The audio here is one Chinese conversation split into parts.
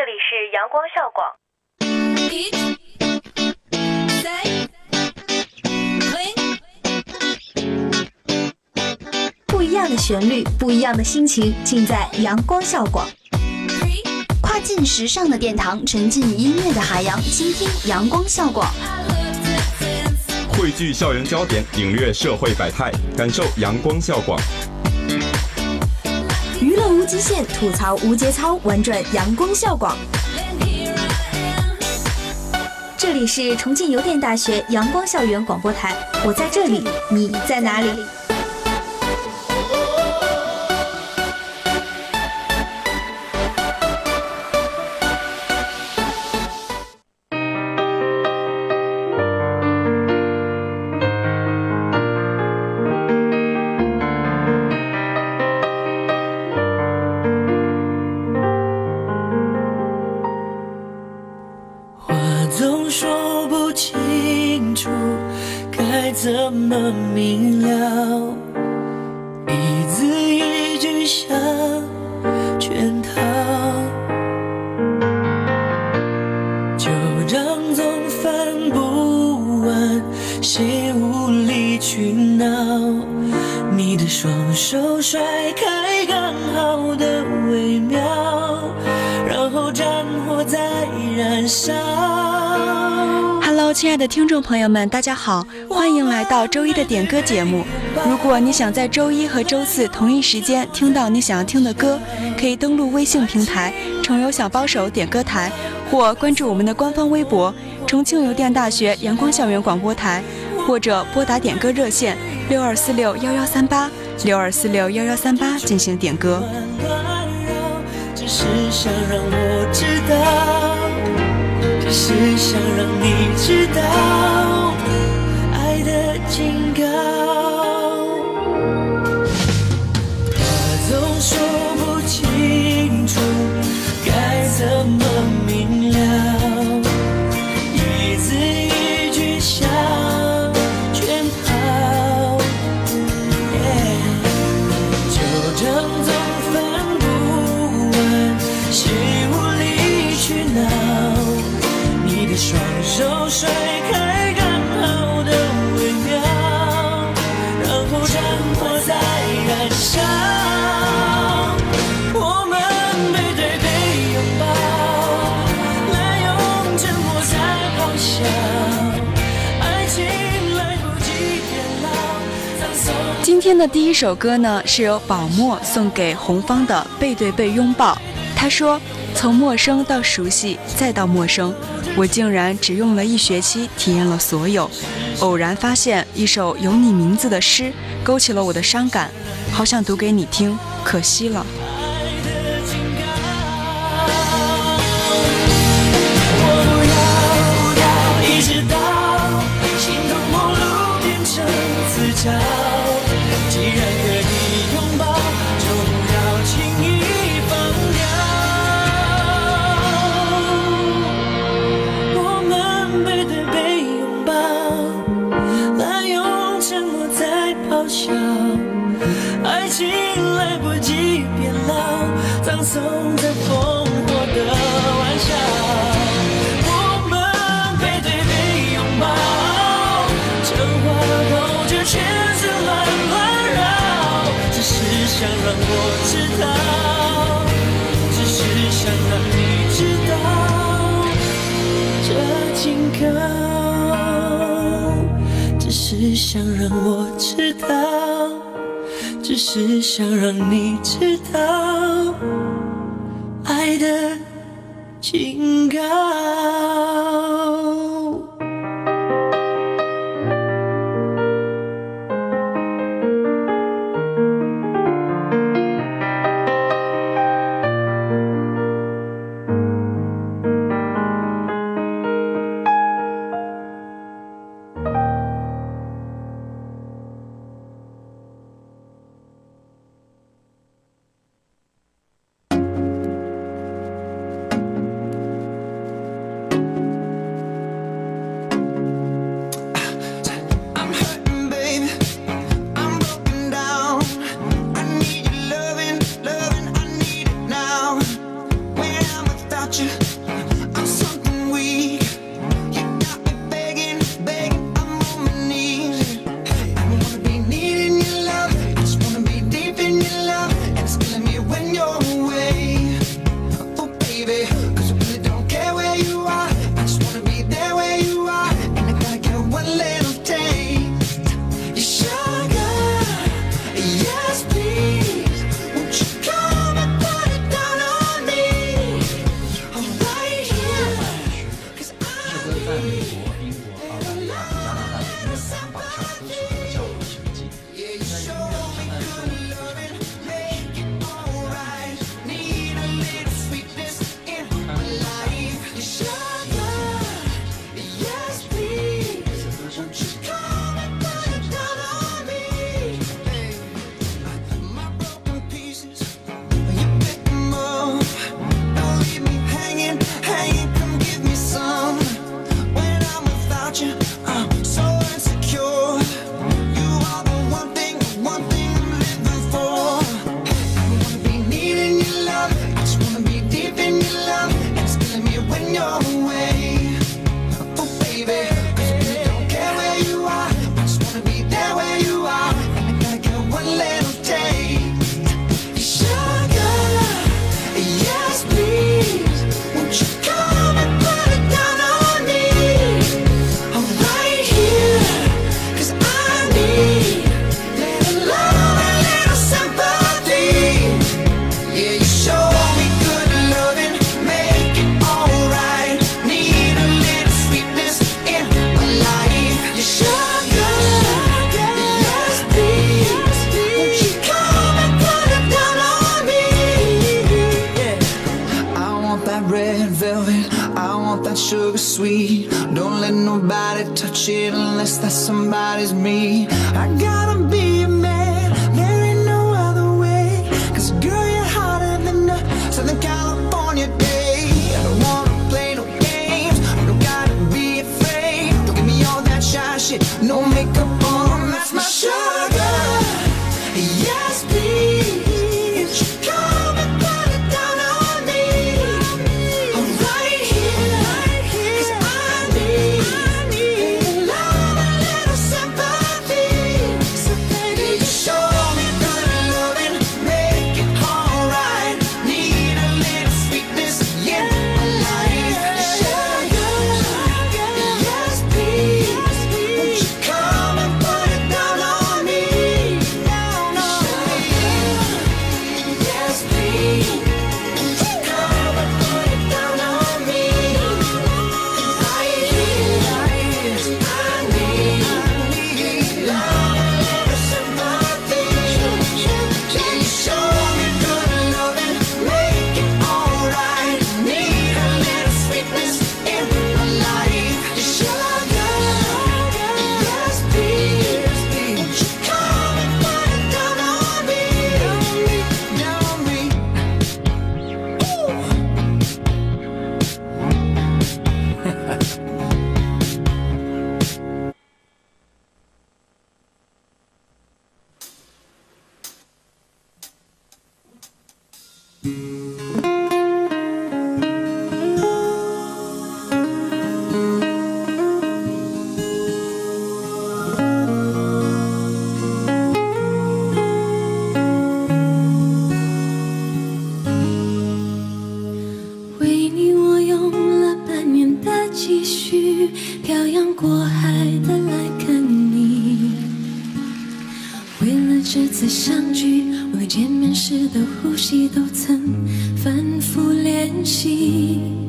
这里是阳光校广。不一样的旋律，不一样的心情，尽在阳光校广。跨进时尚的殿堂，沉浸音乐的海洋，倾听阳光校广。汇聚校园焦点，领略社会百态，感受阳光校广。娱乐无极限，吐槽无节操，玩转阳光校广。这里是重庆邮电大学阳光校园广播台，我在这里，你在哪里？手甩开，刚好的微妙。然后战火在燃烧。哈喽亲爱的听众朋友们，大家好，欢迎来到周一的点歌节目。如果你想在周一和周四同一时间听到你想要听的歌，可以登录微信平台“重邮小帮手点歌台”，或关注我们的官方微博“重庆邮电大学阳光校园广播台”，或者拨打点歌热线六二四六幺幺三八六二四六幺幺三八进行点歌。只是想让你知道爱的警双手甩开刚好的微妙，然后战火再燃烧。我们背对背拥抱，滥用沉默在咆哮，爱情来不及变老。今天的第一首歌呢，是由宝墨送给红方的《背对背拥抱》。他说：“从陌生到熟悉，再到陌生。”我竟然只用了一学期体验了所有，偶然发现一首有你名字的诗，勾起了我的伤感，好想读给你听，可惜了。送在烽火的玩笑，我们背对背拥抱，这话口就全是乱乱绕，只是想让我知道，只是想让你知道，这警告，只是想让我知道，是想让你知道。爱的警告。继续漂洋过海的来看你。为了这次相聚我连见面时的呼吸都曾反复练习。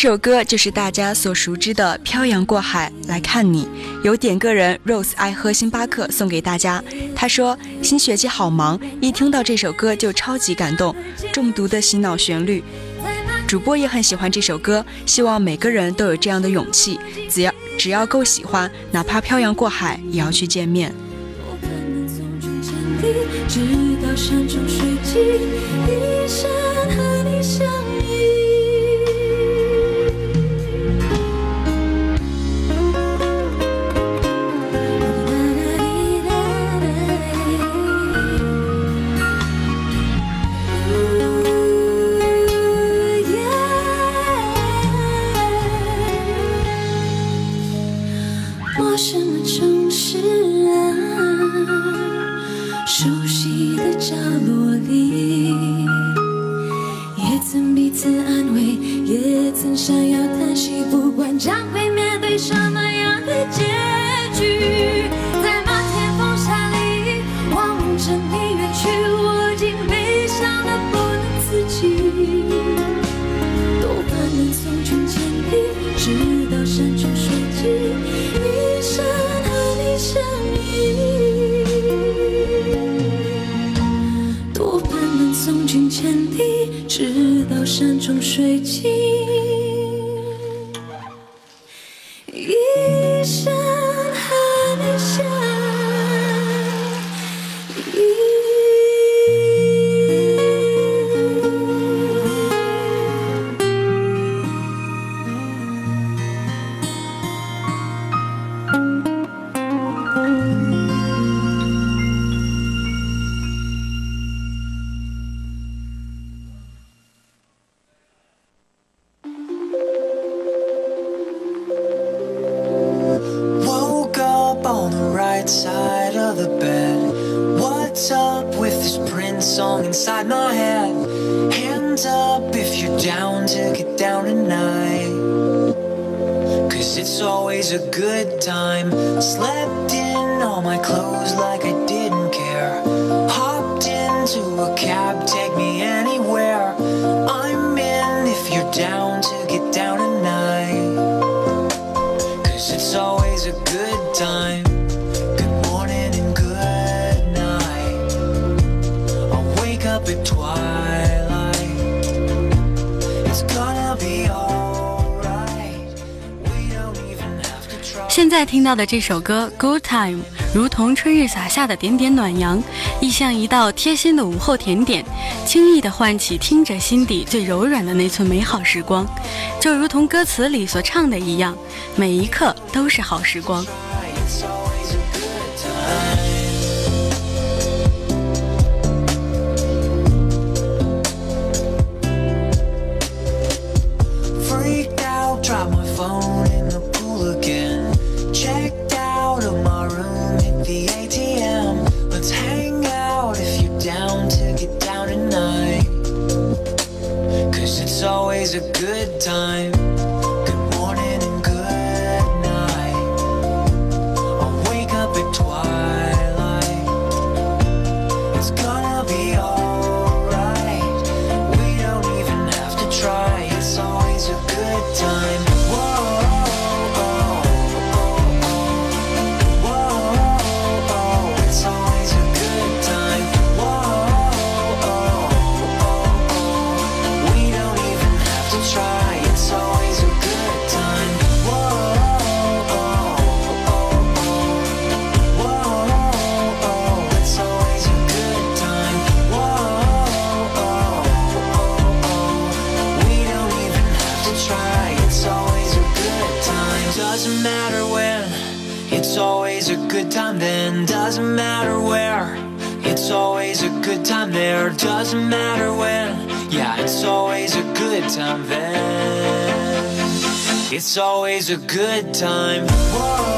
这首歌就是大家所熟知的漂洋过海来看你，有点个人 rose 爱喝星巴克送给大家。他说新学期好忙，一听到这首歌就超级感动，中毒的洗脑旋律。主播也很喜欢这首歌，希望每个人都有这样的勇气，只要只要够喜欢，哪怕漂洋过海也要去见面。能送出，直到山穷水尽，一生和你相依。听到的这首歌，good time，如同春日洒下的点点暖阳，亦像一道贴心的午后甜点，轻易的唤起听着心底最柔软的那寸美好时光，就如同歌词里所唱的一样，每一刻都是好时光。a good time. Doesn't matter when, it's always a good time then. Doesn't matter where, it's always a good time there. Doesn't matter when, yeah, it's always a good time then. It's always a good time. Whoa.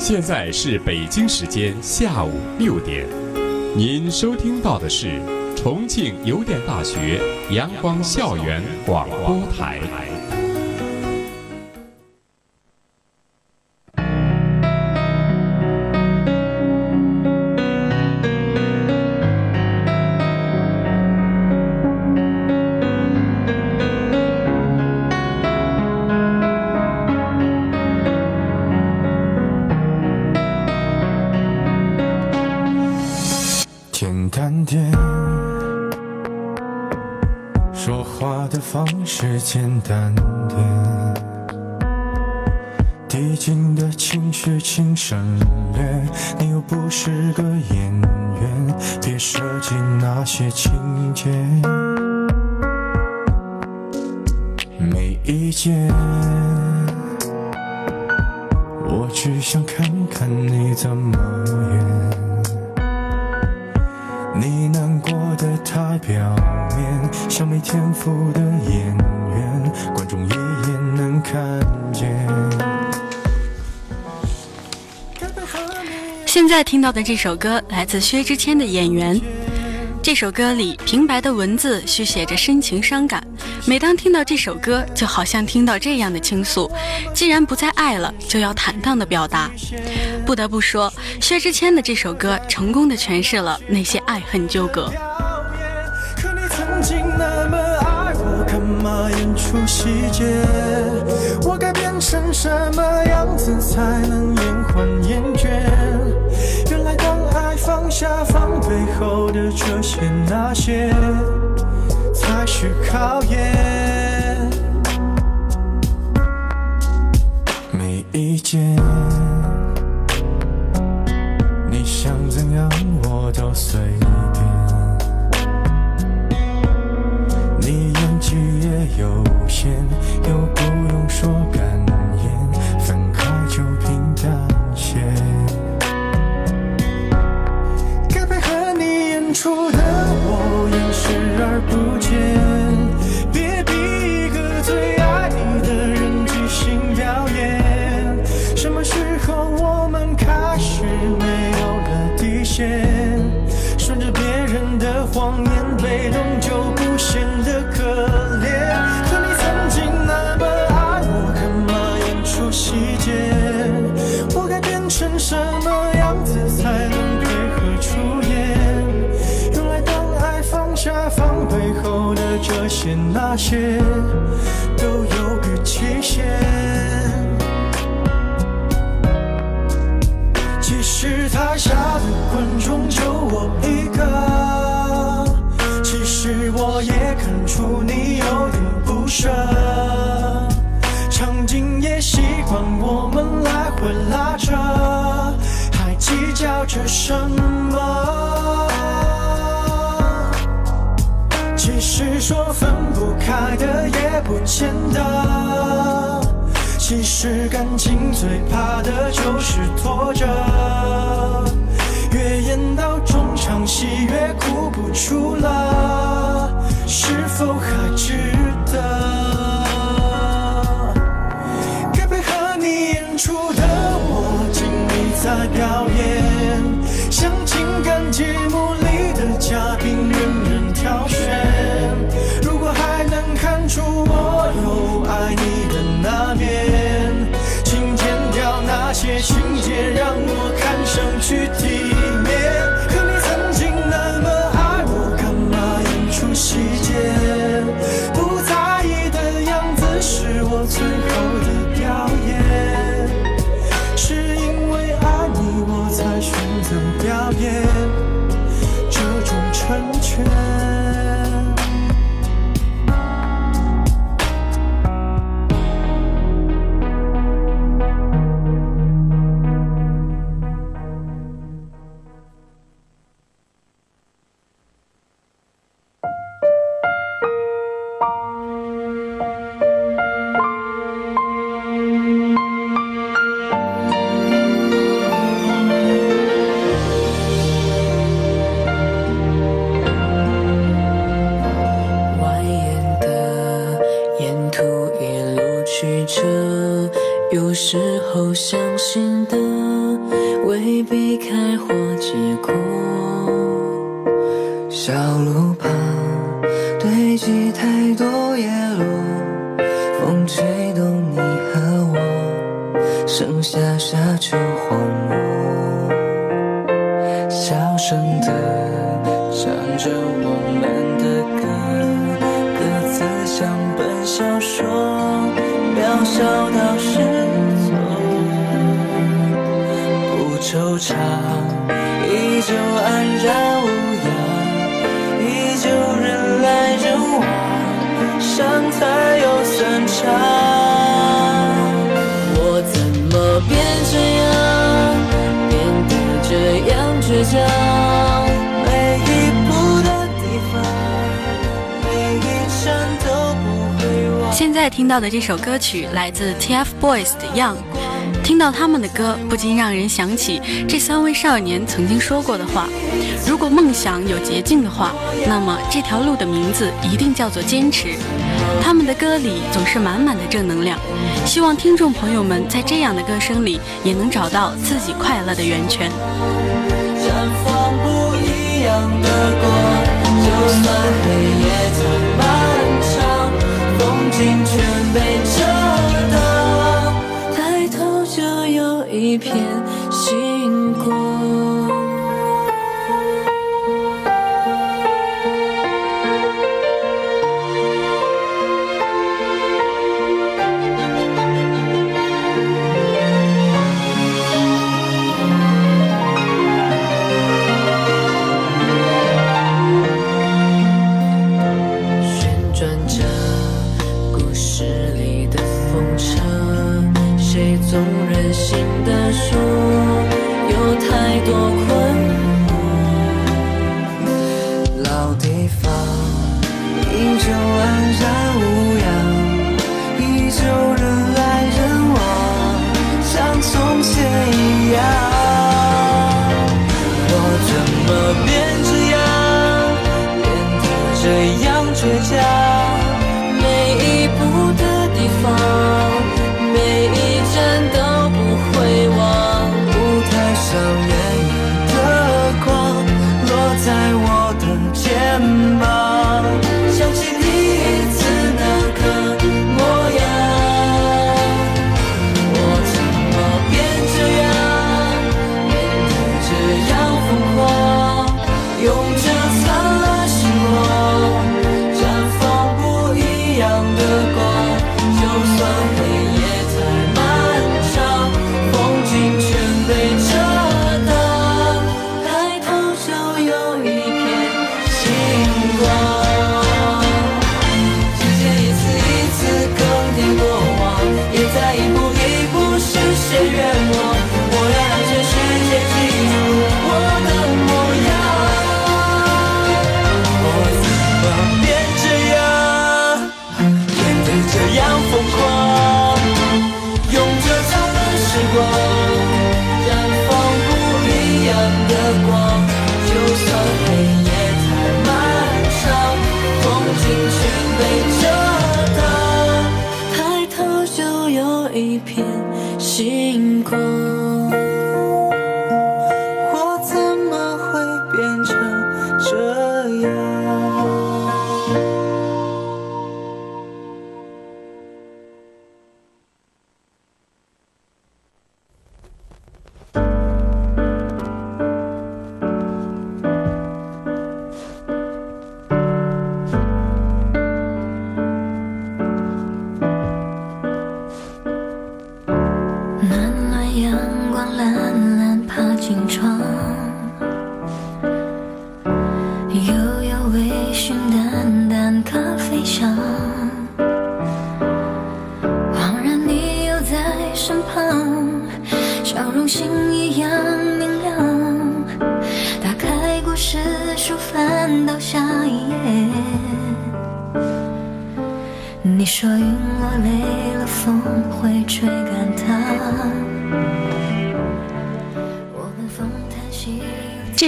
现在是北京时间下午六点。您收听到的是重庆邮电大学阳光校园广播台。现在听到的这首歌来自薛之谦的演员。这首歌里平白的文字续写着深情伤感每当听到这首歌就好像听到这样的倾诉既然不再爱了就要坦荡的表达。不得不说薛之谦的这首歌成功的诠释了那些爱恨纠葛。可你曾经那么爱我干嘛演出细节？我该变成什么样子才能延缓厌倦？原来当爱放下防备后的这些那些，才是考验。没意见，你想怎样我都随便。你演技也有限，又不用说谎言，被动就不显得可怜。可你曾经那么爱我，干嘛演出细节？我该变成什么样子才能配合出演？原来当爱放下防备后的这些那些，都有个期限。其实台下的观众就我一，我也看出你有点不舍，场景也习惯我们来回拉扯，还计较着什么？其实说分不开的也不见得。其实感情最怕的就是拖着，越演到中场戏越哭不出了，是否还值得？该配合你演出的我尽力在表演，像情感节小路旁堆积太多叶伤才有散场。我怎么变这样，变得这样倔强？现在听到的这首歌曲来自 TFBOYS 的《Young》，听到他们的歌，不禁让人想起这三位少年曾经说过的话：如果梦想有捷径的话，那么这条路的名字一定叫做坚持。他们的歌里总是满满的正能量，希望听众朋友们在这样的歌声里也能找到自己快乐的源泉。绽放不一样的光，就算黑夜再漫长，风景全被遮挡，抬头就有一片。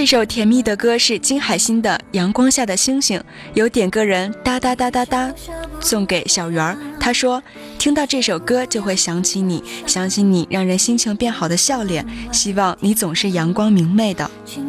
一首甜蜜的歌是金海心的《阳光下的星星》，由点歌人哒哒哒哒哒送给小圆儿。他说：“听到这首歌就会想起你，想起你让人心情变好的笑脸。希望你总是阳光明媚的。”节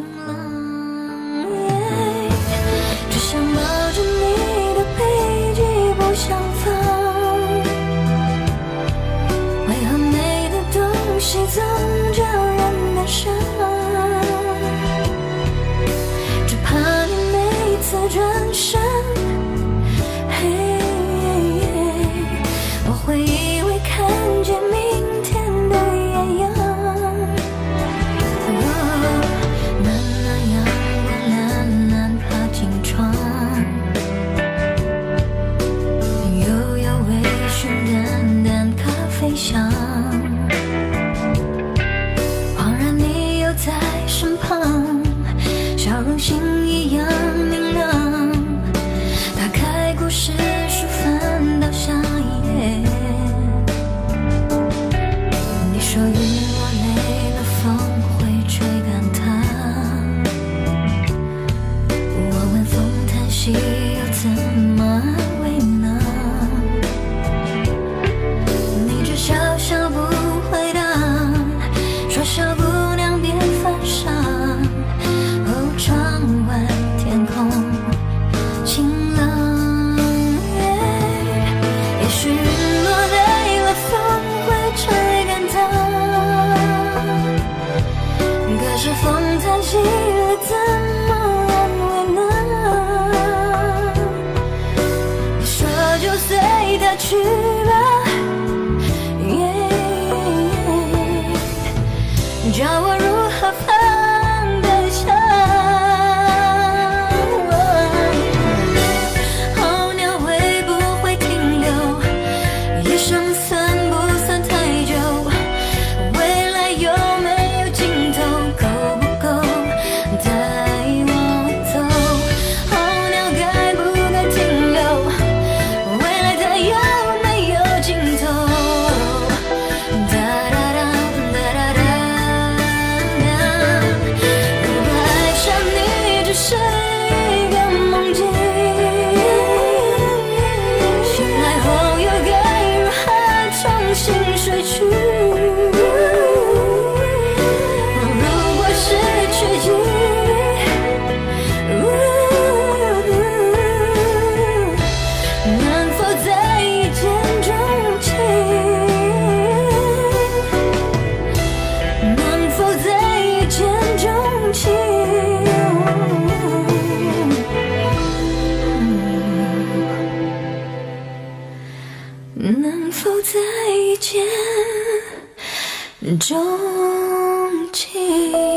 不再见钟情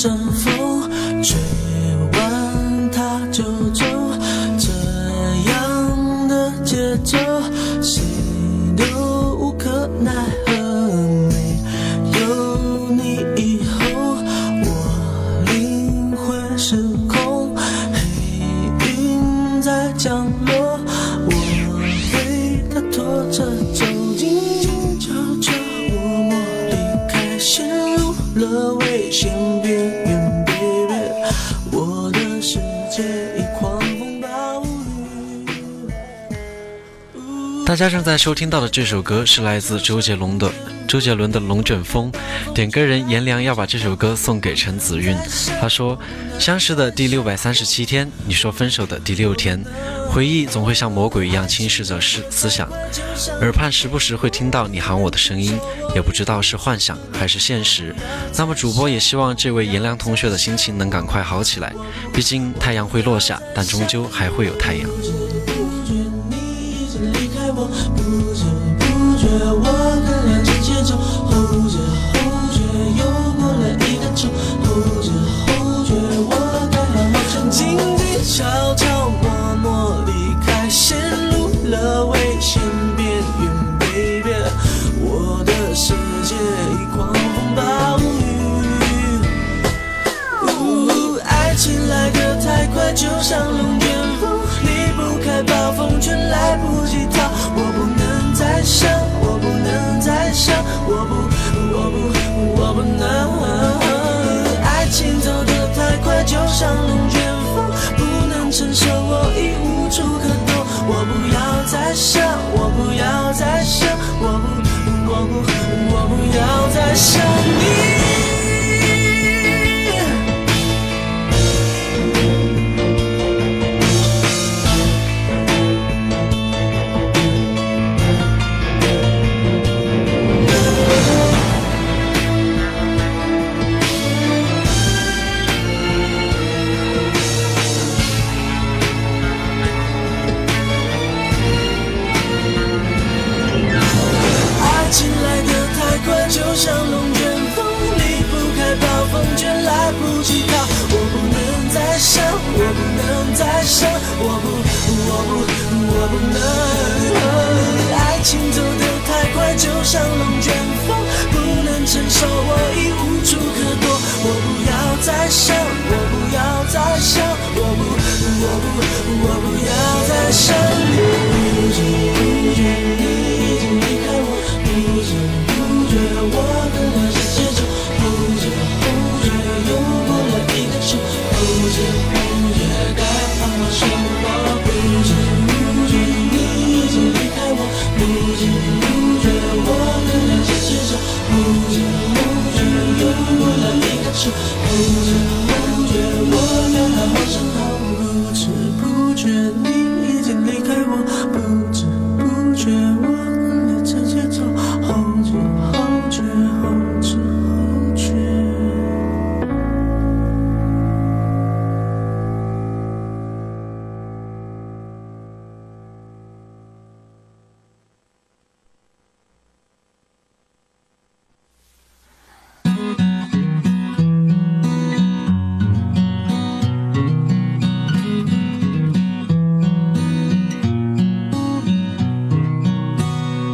征服。大家正在收听到的这首歌是来自周杰伦的周杰伦的《龙卷风》，点歌人颜良要把这首歌送给陈子韵。他说：“相识的第六百三十七天，你说分手的第六天，回忆总会像魔鬼一样侵蚀着思思想，耳畔时不时会听到你喊我的声音，也不知道是幻想还是现实。那么主播也希望这位颜良同学的心情能赶快好起来，毕竟太阳会落下，但终究还会有太阳。”悄悄默默离开，陷入了危险边缘，baby，我的世界已狂风暴雨。爱情来得太快，就像龙卷风，离不开暴风圈，来不及逃。我不能再想，我不能再想，我不，我不，我不能。爱情走得太快，就像龙想，我不要再想，我不，我不，我不要再想你。再想，我不，我不，我不能。爱情走得太快，就像龙卷风，不能承受，我已无处可躲。我不要再想，我不要再想，我不，我不，我不要再想你。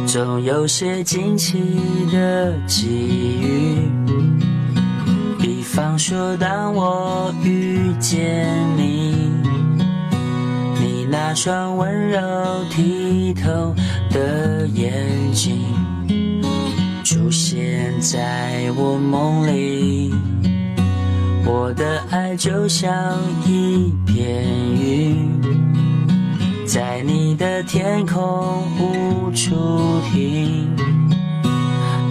总有些惊奇的际遇，比方说当我遇见你，你那双温柔剔透的眼睛出现在我梦里，我的爱就像一片云。在你的天空无处停，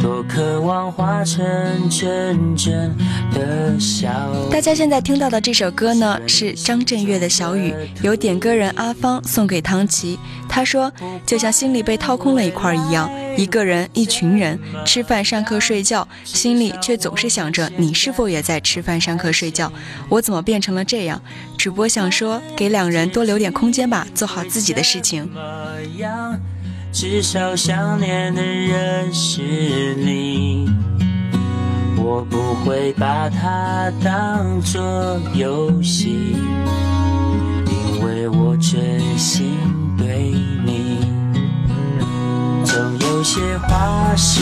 多渴望化成阵阵。大家现在听到的这首歌呢，是张震岳的《小雨》，由点歌人阿芳送给唐琪。他说：“就像心里被掏空了一块一样，一个人、一群人，吃饭、上课、睡觉，心里却总是想着你是否也在吃饭、上课、睡觉。我怎么变成了这样？”主播想说，给两人多留点空间吧，做好自己的事情。么样？至少想念的人是你，我不会把它当作游戏，因为我真心对你。总有些话是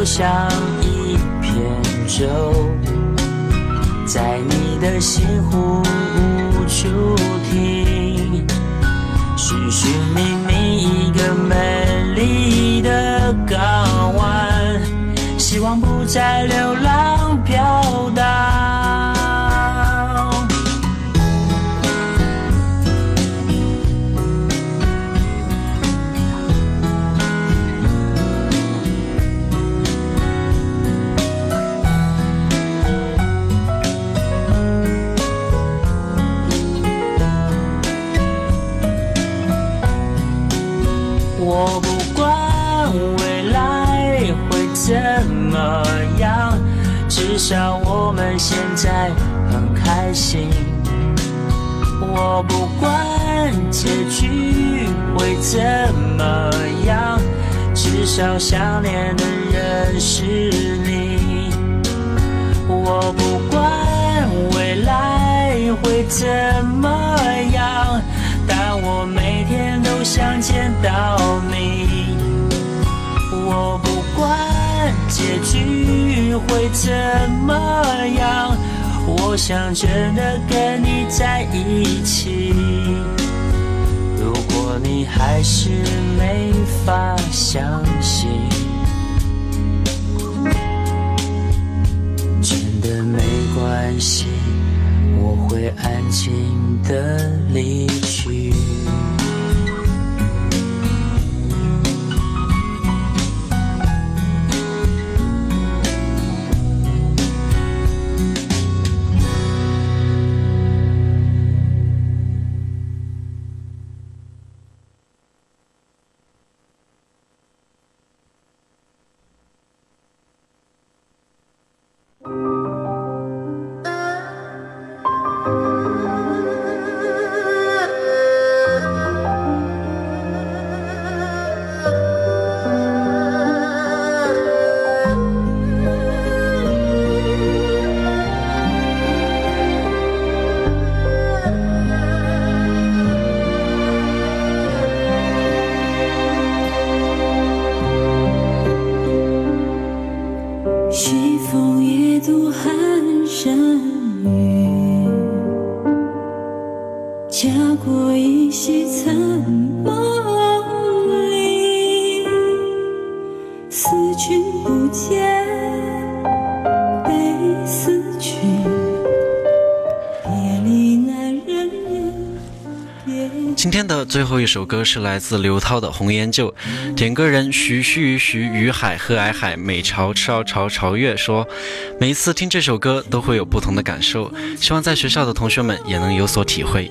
就像一片舟，在你的心湖现在很开心。我不管结局会怎么样，至少想念的人是你。我不管未来会怎么样，但我每天都想见到你。我结局会怎么样，我想真的跟你在一起。如果你还是没法相信，真的没关系，我会安静的离去。首歌是来自刘涛的《红颜旧》，点歌人徐徐于徐于海和矮海美潮潮潮潮月说，每一次听这首歌都会有不同的感受，希望在学校的同学们也能有所体会。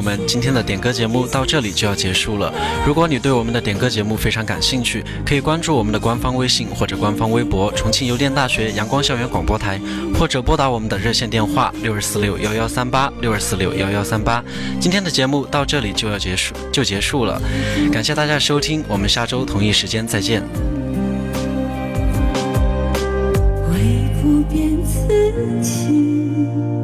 友们，今天的点歌节目到这里就要结束了。如果你对我们的点歌节目非常感兴趣，可以关注我们的官方微信或者官方微博“重庆邮电大学阳光校园广播台”，或者拨打我们的热线电话六二四六幺幺三八六二四六幺幺三八。今天的节目到这里就要结束，就结束了。感谢大家收听，我们下周同一时间再见。会不变自己。